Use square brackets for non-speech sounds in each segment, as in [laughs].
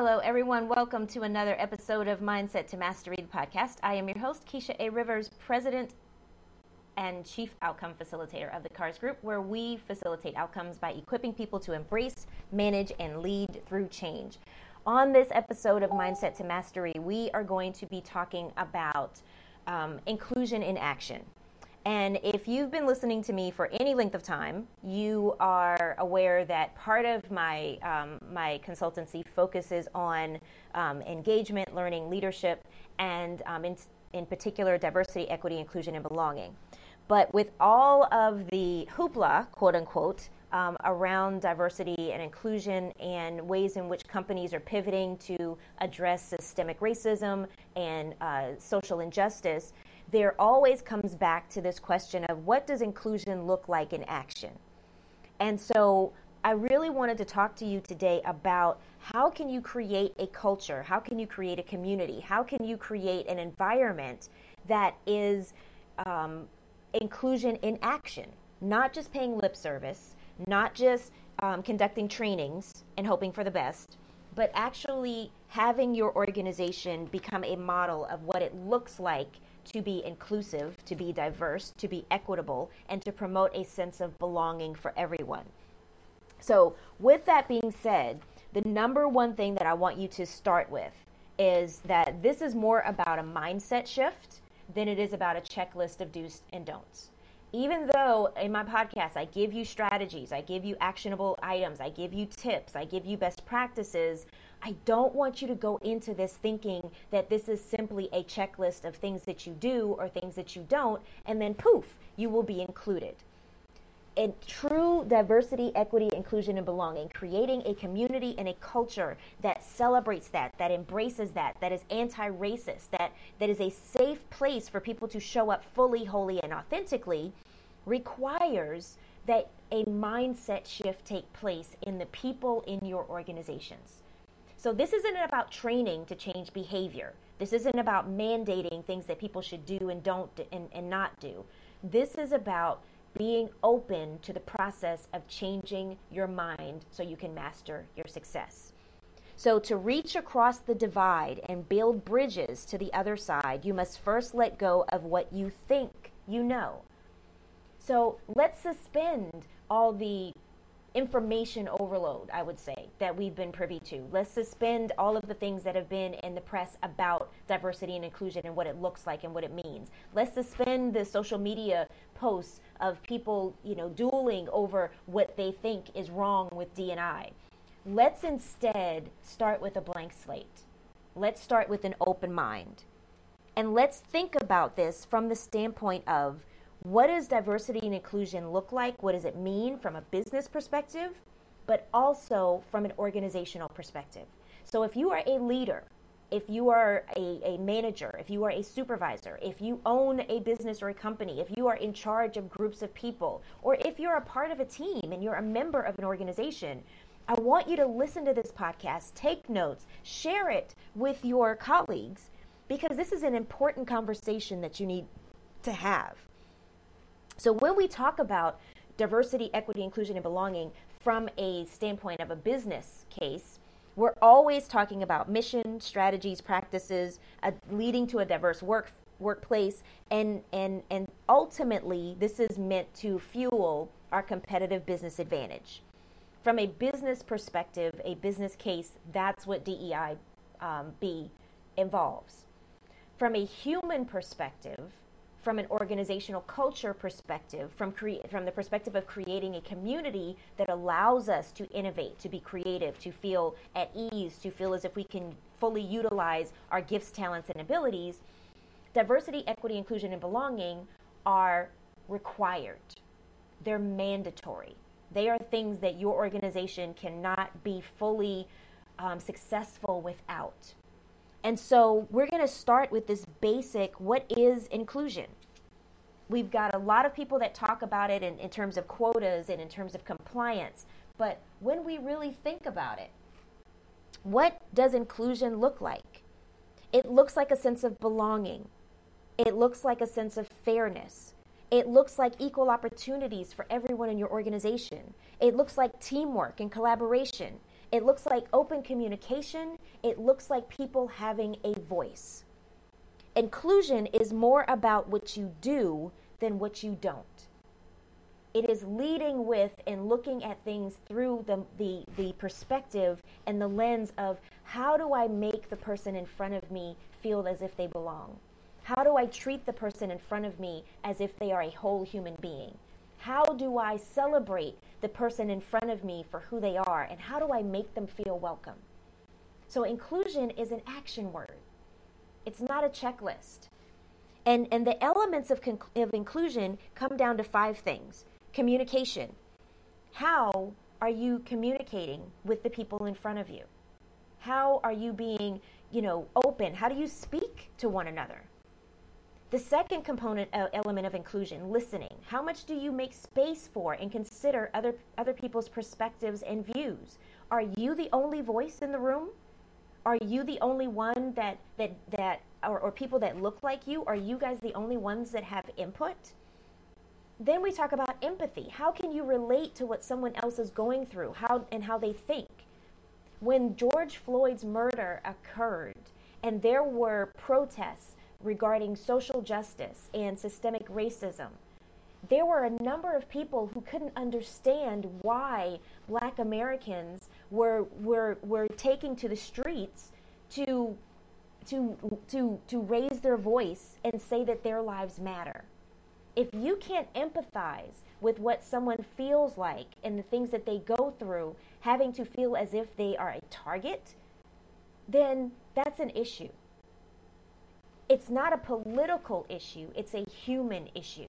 Hello, everyone. Welcome to another episode of Mindset to Mastery, the podcast. I am your host, Keisha A. Rivers, President and Chief Outcome Facilitator of the KARS Group, where we facilitate outcomes by equipping people to embrace, manage, and lead through change. On this episode of Mindset to Mastery, we are going to be talking about um, inclusion in action. And if you've been listening to me for any length of time, you are aware that part of my um, my consultancy focuses on um, engagement, learning, leadership, and um, in, in particular diversity, equity, inclusion, and belonging. But with all of the hoopla, quote unquote, um, around diversity and inclusion and ways in which companies are pivoting to address systemic racism and uh, social injustice, there always comes back to this question of what does inclusion look like in action? And so I really wanted to talk to you today about how can you create a culture? How can you create a community? How can you create an environment that is um, inclusion in action, not just paying lip service, not just um, conducting trainings and hoping for the best, but actually having your organization become a model of what it looks like to be inclusive, to be diverse, to be equitable, and to promote a sense of belonging for everyone. So, with that being said, the number one thing that I want you to start with is that this is more about a mindset shift than it is about a checklist of do's and don'ts. Even though in my podcast I give you strategies, I give you actionable items, I give you tips, I give you best practices, I don't want you to go into this thinking that this is simply a checklist of things that you do or things that you don't, and then poof, you will be included. In true diversity, equity, inclusion, and belonging, creating a community and a culture that celebrates that, that embraces that, that is anti racist, that, that is a safe place for people to show up fully, wholly, and authentically, requires that a mindset shift take place in the people in your organizations. So this isn't about training to change behavior. This isn't about mandating things that people should do and don't and, and not do. This is about being open to the process of changing your mind so you can master your success. So, to reach across the divide and build bridges to the other side, you must first let go of what you think you know. So, let's suspend all the information overload, I would say, that we've been privy to. Let's suspend all of the things that have been in the press about diversity and inclusion and what it looks like and what it means. Let's suspend the social media posts of people, you know, dueling over what they think is wrong with D&I. Let's instead start with a blank slate. Let's start with an open mind. And let's think about this from the standpoint of what does diversity and inclusion look like? What does it mean from a business perspective, but also from an organizational perspective? So, if you are a leader, if you are a, a manager, if you are a supervisor, if you own a business or a company, if you are in charge of groups of people, or if you're a part of a team and you're a member of an organization, I want you to listen to this podcast, take notes, share it with your colleagues, because this is an important conversation that you need to have. So when we talk about diversity, equity, inclusion, and belonging from a standpoint of a business case, we're always talking about mission, strategies, practices, uh, leading to a diverse work workplace, and and and ultimately, this is meant to fuel our competitive business advantage. From a business perspective, a business case, that's what DEI um, involves. From a human perspective, from an organizational culture perspective, from, cre- from the perspective of creating a community that allows us to innovate, to be creative, to feel at ease, to feel as if we can fully utilize our gifts, talents, and abilities, diversity, equity, inclusion, and belonging are required. They're mandatory. They are things that your organization cannot be fully um, successful without. And so we're going to start with this basic what is inclusion? We've got a lot of people that talk about it in, in terms of quotas and in terms of compliance. But when we really think about it, what does inclusion look like? It looks like a sense of belonging. It looks like a sense of fairness. It looks like equal opportunities for everyone in your organization. It looks like teamwork and collaboration. It looks like open communication it looks like people having a voice. Inclusion is more about what you do than what you don't. It is leading with and looking at things through the, the, the perspective and the lens of how do I make the person in front of me feel as if they belong? How do I treat the person in front of me as if they are a whole human being? How do I celebrate the person in front of me for who they are? And how do I make them feel welcome? So, inclusion is an action word, it's not a checklist. And, and the elements of, conc- of inclusion come down to five things communication. How are you communicating with the people in front of you? How are you being, you know, open? How do you speak to one another? The second component uh, element of inclusion, listening. How much do you make space for and consider other other people's perspectives and views? Are you the only voice in the room? Are you the only one that that that or, or people that look like you? Are you guys the only ones that have input? Then we talk about empathy. How can you relate to what someone else is going through? How and how they think? When George Floyd's murder occurred and there were protests regarding social justice and systemic racism. There were a number of people who couldn't understand why black Americans were, were, were taking to the streets to, to, to, to raise their voice and say that their lives matter. If you can't empathize with what someone feels like and the things that they go through, having to feel as if they are a target, then that's an issue it's not a political issue, it's a human issue.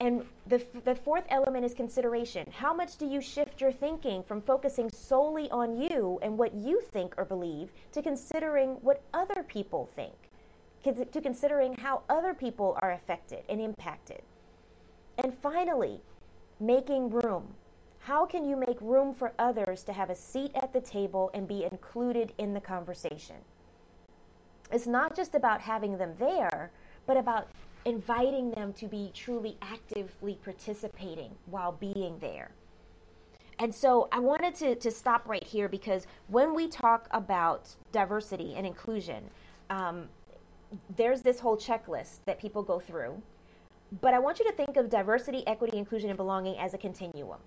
And the, the fourth element is consideration. How much do you shift your thinking from focusing solely on you and what you think or believe to considering what other people think, to considering how other people are affected and impacted? And finally, making room. How can you make room for others to have a seat at the table and be included in the conversation? It's not just about having them there, but about inviting them to be truly actively participating while being there. And so I wanted to, to stop right here because when we talk about diversity and inclusion, um, there's this whole checklist that people go through. But I want you to think of diversity, equity, inclusion, and belonging as a continuum.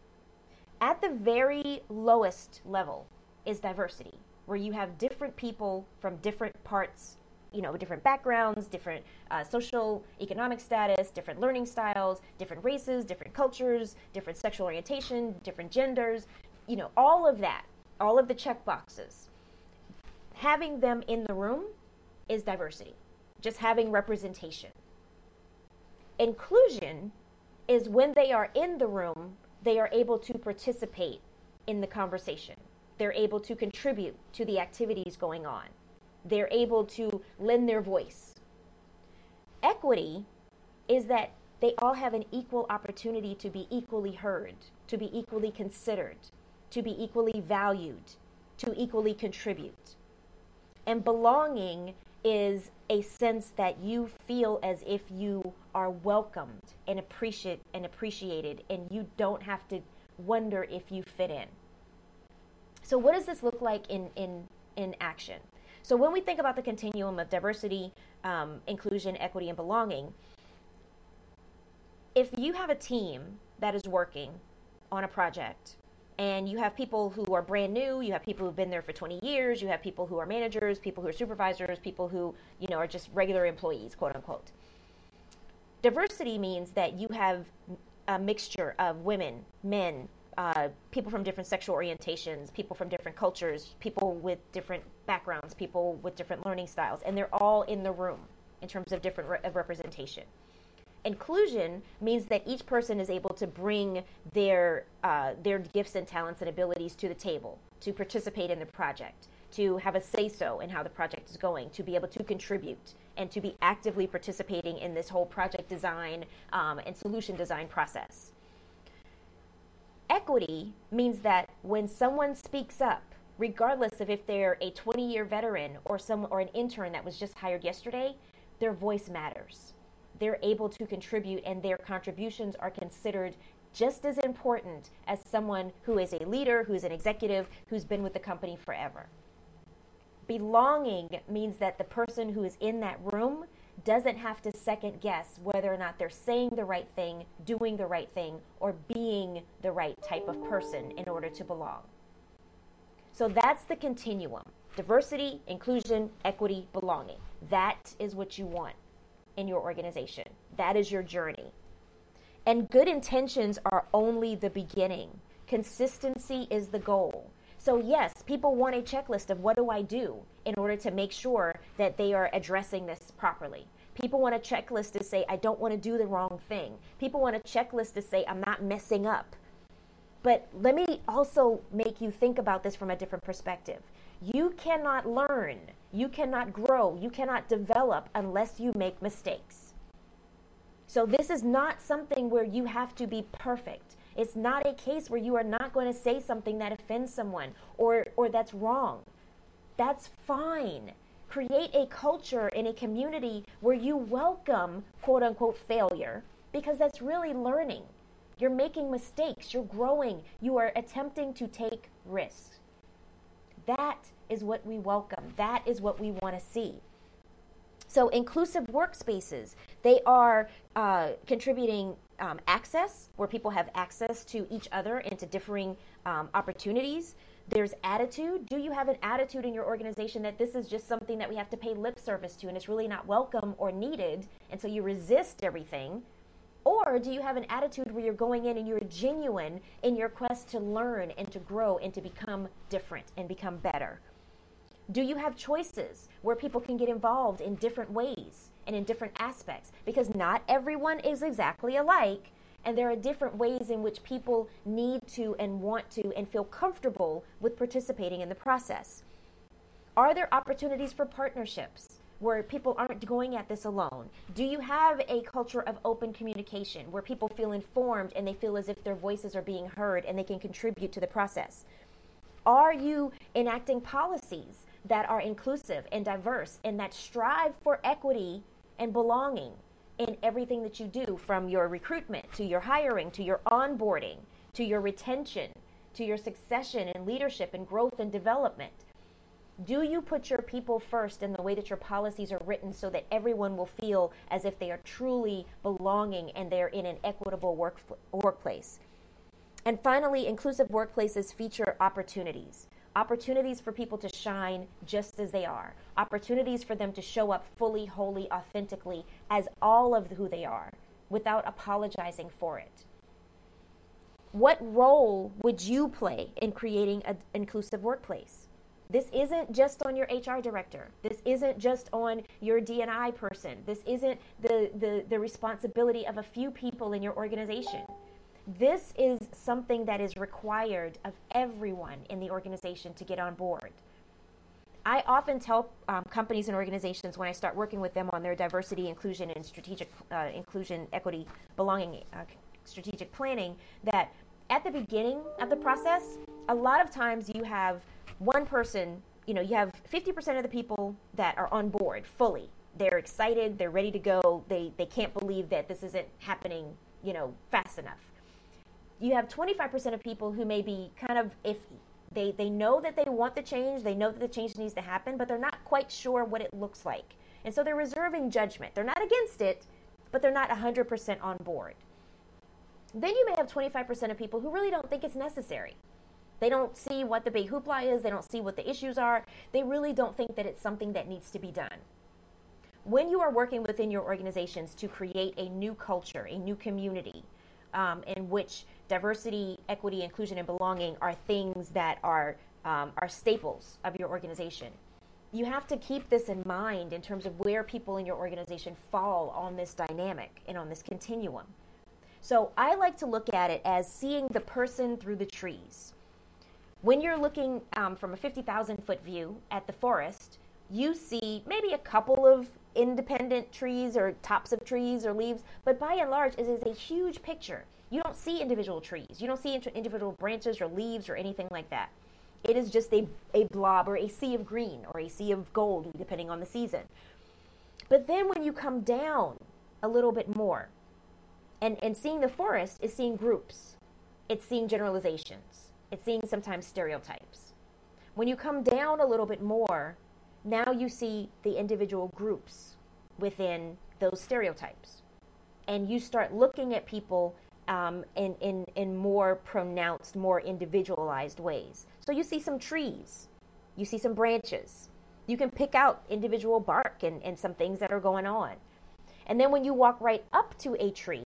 At the very lowest level is diversity, where you have different people from different parts, you know, different backgrounds, different uh, social, economic status, different learning styles, different races, different cultures, different sexual orientation, different genders, you know, all of that, all of the check boxes. Having them in the room is diversity, just having representation. Inclusion is when they are in the room, they are able to participate in the conversation they're able to contribute to the activities going on. They're able to lend their voice. Equity is that they all have an equal opportunity to be equally heard, to be equally considered, to be equally valued, to equally contribute. And belonging is a sense that you feel as if you are welcomed and appreciate and appreciated and you don't have to wonder if you fit in. So, what does this look like in, in, in action? So, when we think about the continuum of diversity, um, inclusion, equity, and belonging, if you have a team that is working on a project and you have people who are brand new you have people who've been there for 20 years you have people who are managers people who are supervisors people who you know are just regular employees quote unquote diversity means that you have a mixture of women men uh, people from different sexual orientations, people from different cultures, people with different backgrounds, people with different learning styles, and they're all in the room in terms of different re- of representation. Inclusion means that each person is able to bring their uh, their gifts and talents and abilities to the table to participate in the project, to have a say so in how the project is going, to be able to contribute, and to be actively participating in this whole project design um, and solution design process. Equity means that when someone speaks up, regardless of if they're a 20 year veteran or some or an intern that was just hired yesterday, their voice matters. They're able to contribute and their contributions are considered just as important as someone who is a leader, who's an executive, who's been with the company forever. Belonging means that the person who is in that room doesn't have to second guess whether or not they're saying the right thing, doing the right thing, or being the right type of person in order to belong. So that's the continuum diversity, inclusion, equity, belonging. That is what you want in your organization. That is your journey. And good intentions are only the beginning. Consistency is the goal. So, yes, people want a checklist of what do I do in order to make sure that they are addressing this properly. People want a checklist to say, I don't want to do the wrong thing. People want a checklist to say, I'm not messing up. But let me also make you think about this from a different perspective. You cannot learn, you cannot grow, you cannot develop unless you make mistakes. So, this is not something where you have to be perfect. It's not a case where you are not going to say something that offends someone or, or that's wrong. That's fine. Create a culture in a community where you welcome quote unquote failure because that's really learning. You're making mistakes, you're growing, you are attempting to take risks. That is what we welcome. That is what we want to see. So, inclusive workspaces, they are uh, contributing um, access, where people have access to each other and to differing um, opportunities. There's attitude. Do you have an attitude in your organization that this is just something that we have to pay lip service to and it's really not welcome or needed, and so you resist everything? Or do you have an attitude where you're going in and you're genuine in your quest to learn and to grow and to become different and become better? Do you have choices where people can get involved in different ways? and in different aspects because not everyone is exactly alike and there are different ways in which people need to and want to and feel comfortable with participating in the process. Are there opportunities for partnerships where people aren't going at this alone? Do you have a culture of open communication where people feel informed and they feel as if their voices are being heard and they can contribute to the process? Are you enacting policies that are inclusive and diverse and that strive for equity and belonging in everything that you do from your recruitment to your hiring to your onboarding to your retention to your succession and leadership and growth and development. Do you put your people first in the way that your policies are written so that everyone will feel as if they are truly belonging and they're in an equitable work, workplace? And finally, inclusive workplaces feature opportunities opportunities for people to shine just as they are, opportunities for them to show up fully, wholly, authentically as all of who they are without apologizing for it. What role would you play in creating an inclusive workplace? This isn't just on your HR director. This isn't just on your D&I person. This isn't the, the, the responsibility of a few people in your organization. This is something that is required of everyone in the organization to get on board. I often tell um, companies and organizations when I start working with them on their diversity, inclusion, and strategic uh, inclusion, equity, belonging, uh, strategic planning that at the beginning of the process, a lot of times you have one person, you know, you have 50% of the people that are on board fully. They're excited, they're ready to go, they, they can't believe that this isn't happening, you know, fast enough you have 25% of people who may be kind of iffy. They, they know that they want the change, they know that the change needs to happen, but they're not quite sure what it looks like. And so they're reserving judgment. They're not against it, but they're not 100% on board. Then you may have 25% of people who really don't think it's necessary. They don't see what the big hoopla is, they don't see what the issues are, they really don't think that it's something that needs to be done. When you are working within your organizations to create a new culture, a new community, um, in which diversity, equity, inclusion, and belonging are things that are um, are staples of your organization. You have to keep this in mind in terms of where people in your organization fall on this dynamic and on this continuum. So I like to look at it as seeing the person through the trees. When you're looking um, from a 50,000 foot view at the forest, you see maybe a couple of independent trees or tops of trees or leaves, but by and large, it is a huge picture you don't see individual trees. You don't see individual branches or leaves or anything like that. It is just a, a blob or a sea of green or a sea of gold, depending on the season. But then when you come down a little bit more, and, and seeing the forest is seeing groups, it's seeing generalizations, it's seeing sometimes stereotypes. When you come down a little bit more, now you see the individual groups within those stereotypes. And you start looking at people um, in, in, in more pronounced, more individualized ways. So you see some trees, you see some branches. You can pick out individual bark and, and some things that are going on. And then when you walk right up to a tree,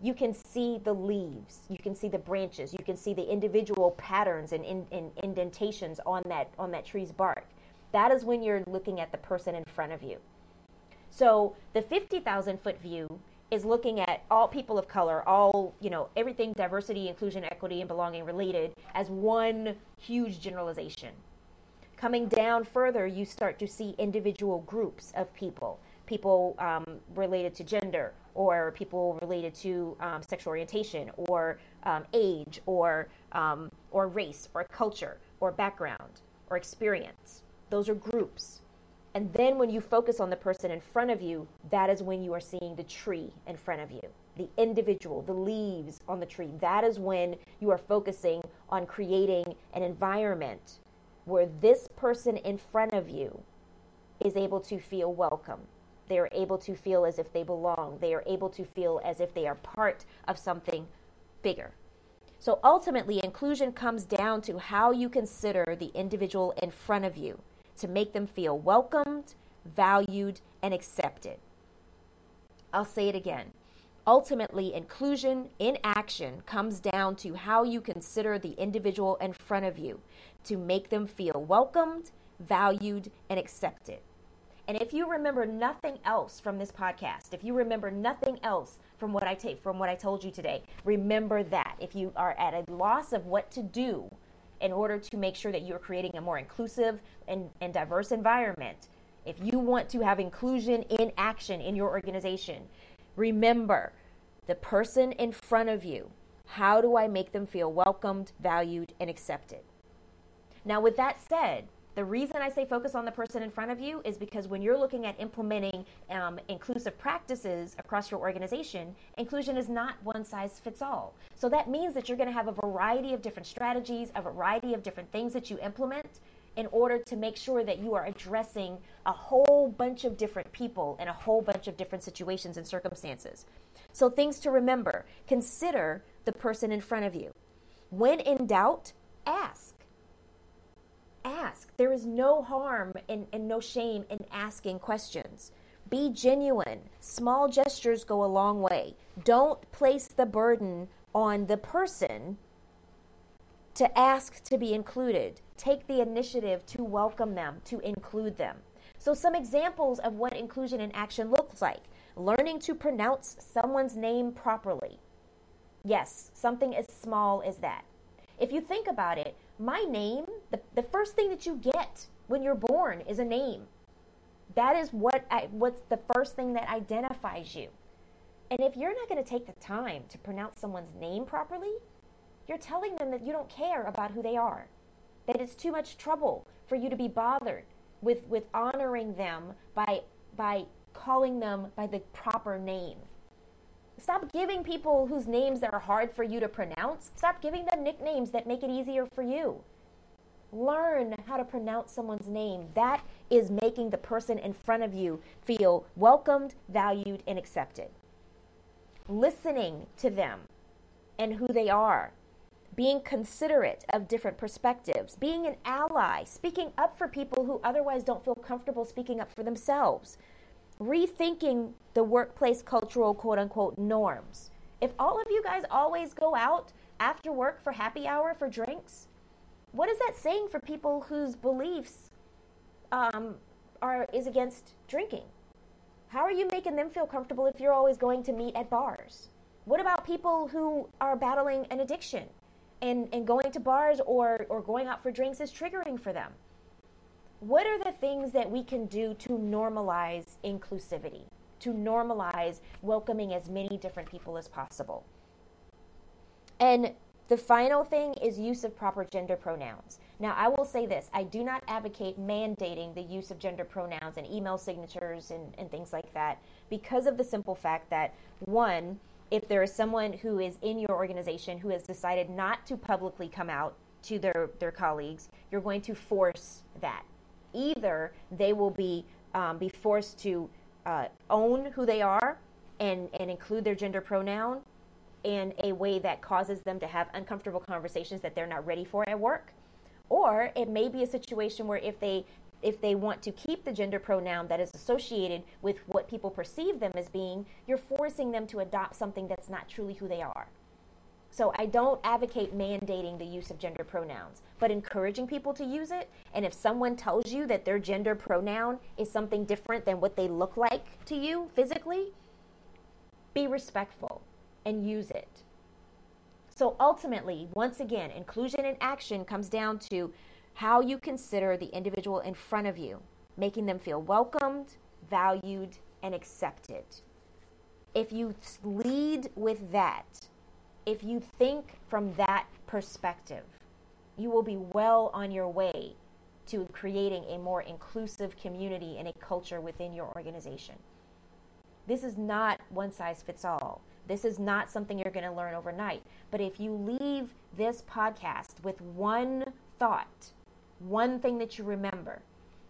you can see the leaves, you can see the branches, you can see the individual patterns and, in, and indentations on that on that tree's bark. That is when you're looking at the person in front of you. So the 50,000 foot view is looking at all people of color, all, you know, everything diversity, inclusion, equity, and belonging related as one huge generalization. Coming down further, you start to see individual groups of people, people um, related to gender, or people related to um, sexual orientation, or um, age, or um, or race, or culture, or background, or experience. Those are groups. And then when you focus on the person in front of you, that is when you are seeing the tree in front of you, the individual, the leaves on the tree. That is when you are focusing on creating an environment where this person in front of you is able to feel welcome. They are able to feel as if they belong. They are able to feel as if they are part of something bigger. So ultimately, inclusion comes down to how you consider the individual in front of you to make them feel welcomed, valued, and accepted. I'll say it again. Ultimately, inclusion in action comes down to how you consider the individual in front of you to make them feel welcomed, valued, and accepted. And if you remember nothing else from this podcast, if you remember nothing else from what I take from what I told you today, remember that. If you are at a loss of what to do in order to make sure that you're creating a more inclusive and, and diverse environment, if you want to have inclusion in action in your organization, remember the person in front of you. How do I make them feel welcomed, valued, and accepted? Now, with that said, the reason I say focus on the person in front of you is because when you're looking at implementing um, inclusive practices across your organization, inclusion is not one size fits all. So that means that you're going to have a variety of different strategies, a variety of different things that you implement in order to make sure that you are addressing a whole bunch of different people in a whole bunch of different situations and circumstances. So, things to remember consider the person in front of you. When in doubt, ask ask. There is no harm and, and no shame in asking questions. Be genuine. Small gestures go a long way. Don't place the burden on the person to ask to be included. Take the initiative to welcome them, to include them. So, some examples of what inclusion in action looks like learning to pronounce someone's name properly. Yes, something as small as that. If you think about it, my name, the, the first thing that you get when you're born is a name. That is what I, what's the first thing that identifies you. And if you're not going to take the time to pronounce someone's name properly, you're telling them that you don't care about who they are. That it's too much trouble for you to be bothered with, with honoring them by, by calling them by the proper name. Stop giving people whose names are hard for you to pronounce. Stop giving them nicknames that make it easier for you. Learn how to pronounce someone's name. That is making the person in front of you feel welcomed, valued, and accepted. Listening to them and who they are. Being considerate of different perspectives. Being an ally. Speaking up for people who otherwise don't feel comfortable speaking up for themselves rethinking the workplace cultural quote unquote norms. If all of you guys always go out after work for happy hour for drinks, what is that saying for people whose beliefs um, are is against drinking? How are you making them feel comfortable if you're always going to meet at bars? What about people who are battling an addiction and, and going to bars or, or going out for drinks is triggering for them? what are the things that we can do to normalize inclusivity, to normalize welcoming as many different people as possible? And the final thing is use of proper gender pronouns. Now, I will say this I do not advocate mandating the use of gender pronouns and email signatures and, and things like that because of the simple fact that, one, if there is someone who is in your organization who has decided not to publicly come out to their, their colleagues, you're going to force that either they will be um, be forced to uh, own who they are and and include their gender pronoun in a way that causes them to have uncomfortable conversations that they're not ready for at work or it may be a situation where if they if they want to keep the gender pronoun that is associated with what people perceive them as being, you're forcing them to adopt something that's not truly who they are. So I don't advocate mandating the use of gender pronouns, but encouraging people to use it. And if someone tells you that their gender pronoun is something different than what they look like to you physically, be respectful and use it. So ultimately, once again, inclusion in action comes down to how you consider the individual in front of you, making them feel welcomed, valued, and accepted. If you lead with that, if you think from that perspective, you will be well on your way to creating a more inclusive community and a culture within your organization. This is not one size fits all. This is not something you're going to learn overnight. But if you leave this podcast with one thought, one thing that you remember,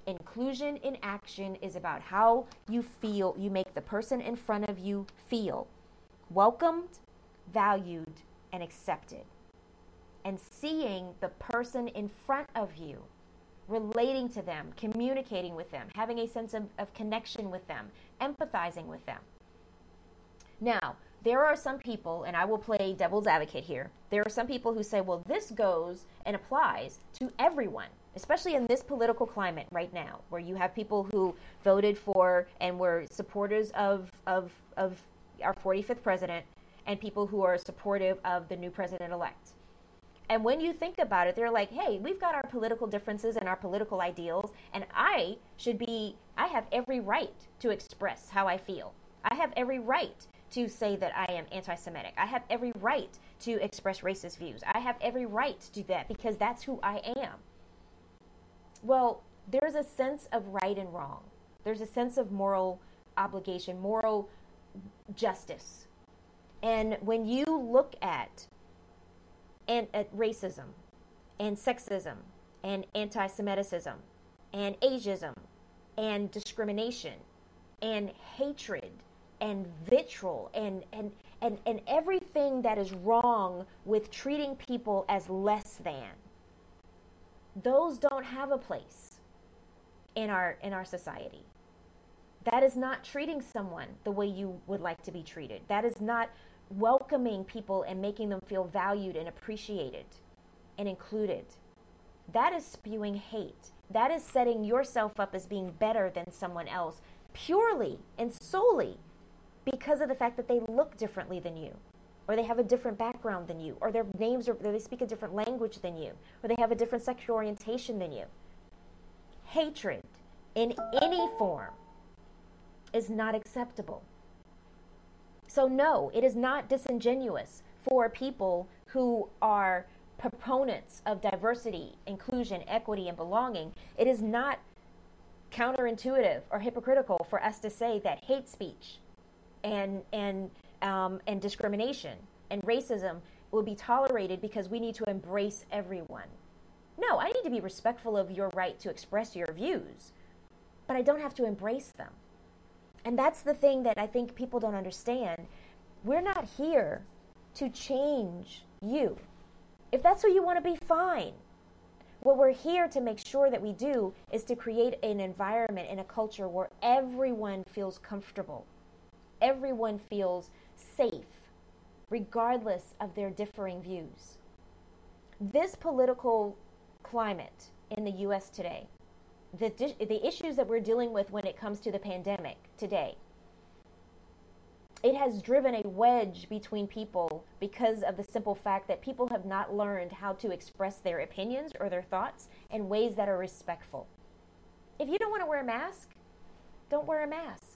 inclusion in action is about how you feel, you make the person in front of you feel welcomed, valued, and accepted. And seeing the person in front of you, relating to them, communicating with them, having a sense of, of connection with them, empathizing with them. Now, there are some people, and I will play devil's advocate here. There are some people who say, well, this goes and applies to everyone, especially in this political climate right now, where you have people who voted for and were supporters of, of, of our 45th president and people who are supportive of the new president elect. And when you think about it, they're like, hey, we've got our political differences and our political ideals, and I should be, I have every right to express how I feel. I have every right to say that I am anti Semitic. I have every right to express racist views. I have every right to do that because that's who I am. Well, there's a sense of right and wrong, there's a sense of moral obligation, moral justice. And when you look at, and, at racism and sexism and anti Semiticism and ageism and discrimination and hatred and vitriol and, and, and, and everything that is wrong with treating people as less than, those don't have a place in our, in our society. That is not treating someone the way you would like to be treated. That is not welcoming people and making them feel valued and appreciated and included. That is spewing hate. That is setting yourself up as being better than someone else purely and solely because of the fact that they look differently than you, or they have a different background than you, or their names are, they speak a different language than you, or they have a different sexual orientation than you. Hatred in any form is not acceptable. So, no, it is not disingenuous for people who are proponents of diversity, inclusion, equity, and belonging. It is not counterintuitive or hypocritical for us to say that hate speech and and um, and discrimination and racism will be tolerated because we need to embrace everyone. No, I need to be respectful of your right to express your views, but I don't have to embrace them. And that's the thing that I think people don't understand. We're not here to change you. If that's who you want to be, fine. What we're here to make sure that we do is to create an environment and a culture where everyone feels comfortable everyone feels safe, regardless of their differing views. This political climate in the US today, the, the issues that we're dealing with when it comes to the pandemic today, it has driven a wedge between people because of the simple fact that people have not learned how to express their opinions or their thoughts in ways that are respectful. If you don't want to wear a mask, don't wear a mask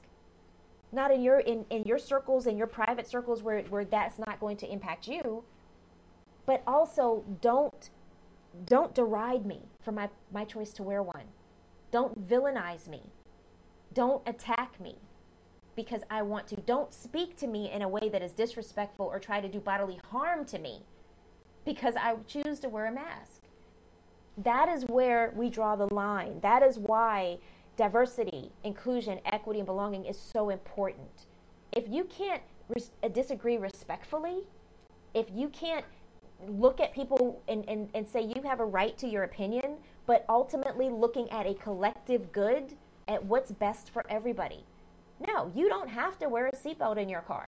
not in your in, in your circles in your private circles where, where that's not going to impact you but also don't don't deride me for my, my choice to wear one. Don't villainize me. Don't attack me because i want to. Don't speak to me in a way that is disrespectful or try to do bodily harm to me because i choose to wear a mask. That is where we draw the line. That is why diversity, inclusion, equity, and belonging is so important. If you can't res- uh, disagree respectfully, if you can't look at people and, and, and say you have a right to your opinion, but ultimately looking at a collective good, at what's best for everybody. No, you don't have to wear a seatbelt in your car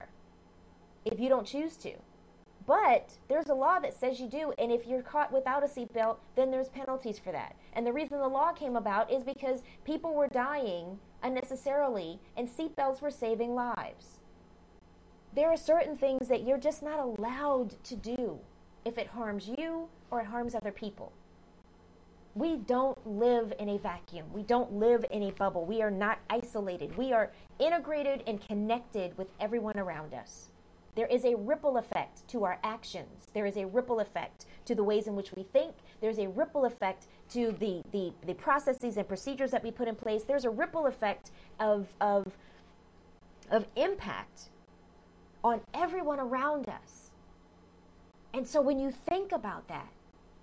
if you don't choose to. But there's a law that says you do, and if you're caught without a seatbelt, then there's penalties for that. And the reason the law came about is because people were dying unnecessarily, and seatbelts were saving lives. There are certain things that you're just not allowed to do if it harms you or it harms other people. We don't live in a vacuum. We don't live in a bubble. We are not isolated. We are integrated and connected with everyone around us. There is a ripple effect to our actions. There is a ripple effect to the ways in which we think. There's a ripple effect to the, the, the processes and procedures that we put in place. There's a ripple effect of, of, of impact on everyone around us. And so when you think about that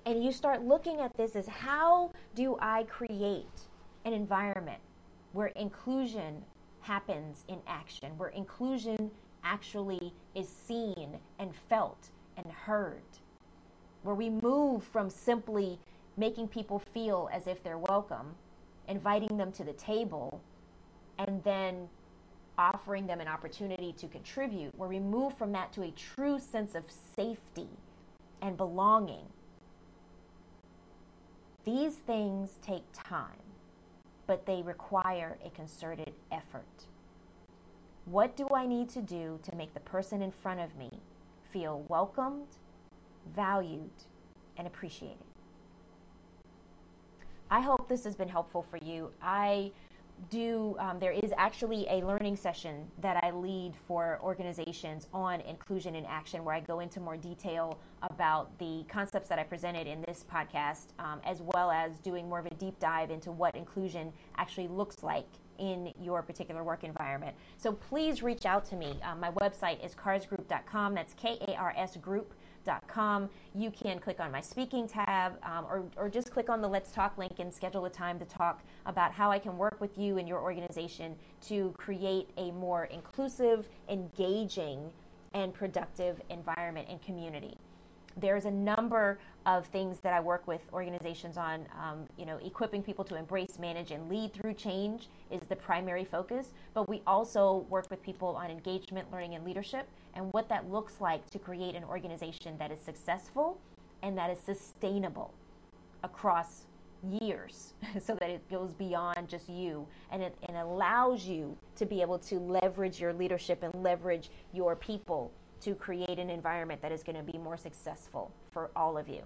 and you start looking at this as how do I create an environment where inclusion happens in action, where inclusion actually is seen and felt and heard, where we move from simply making people feel as if they're welcome, inviting them to the table, and then offering them an opportunity to contribute, where we move from that to a true sense of safety and belonging. These things take time, but they require a concerted effort. What do I need to do to make the person in front of me feel welcomed, valued, and appreciated? I hope this has been helpful for you. I do, um, there is actually a learning session that I lead for organizations on inclusion in action where I go into more detail about the concepts that I presented in this podcast, um, as well as doing more of a deep dive into what inclusion actually looks like in your particular work environment. So please reach out to me. Um, my website is karsgroup.com. That's K A R S group.com. You can click on my speaking tab um, or, or just click on the Let's Talk link and schedule a time to talk about how I can work with you and your organization to create a more inclusive, engaging, and productive environment and community there's a number of things that I work with organizations on. Um, you know, equipping people to embrace, manage, and lead through change is the primary focus. But we also work with people on engagement, learning, and leadership, and what that looks like to create an organization that is successful and that is sustainable across years [laughs] so that it goes beyond just you and it and allows you to be able to leverage your leadership and leverage your people to create an environment that is going to be more successful for all of you.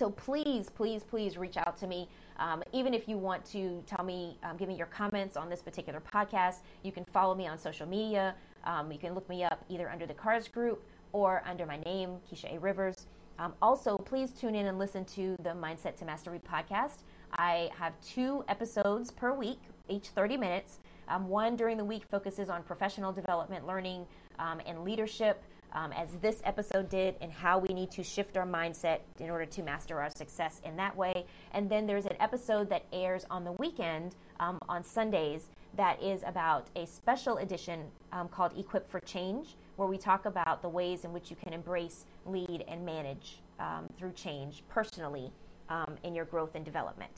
So please, please, please reach out to me. Um, even if you want to tell me, um, give me your comments on this particular podcast, you can follow me on social media. Um, you can look me up either under the KARS Group or under my name, Keisha A. Rivers. Um, also, please tune in and listen to the Mindset to Mastery podcast. I have two episodes per week, each 30 minutes. Um, one during the week focuses on professional development, learning, um, and leadership, um, as this episode did, and how we need to shift our mindset in order to master our success in that way. And then there's an episode that airs on the weekend um, on Sundays that is about a special edition um, called Equip for Change, where we talk about the ways in which you can embrace, lead, and manage um, through change personally in your growth and development.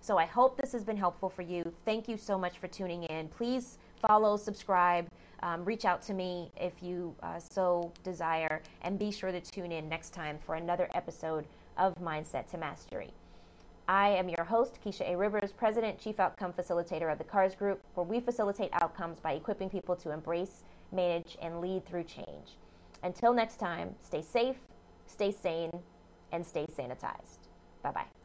So I hope this has been helpful for you. Thank you so much for tuning in. Please follow, subscribe, um, reach out to me if you uh, so desire, and be sure to tune in next time for another episode of Mindset to Mastery. I am your host, Keisha A. Rivers, President, Chief Outcome Facilitator of the KARS Group, where we facilitate outcomes by equipping people to embrace, manage, and lead through change. Until next time, stay safe, stay sane, and stay sanitized. Bye bye.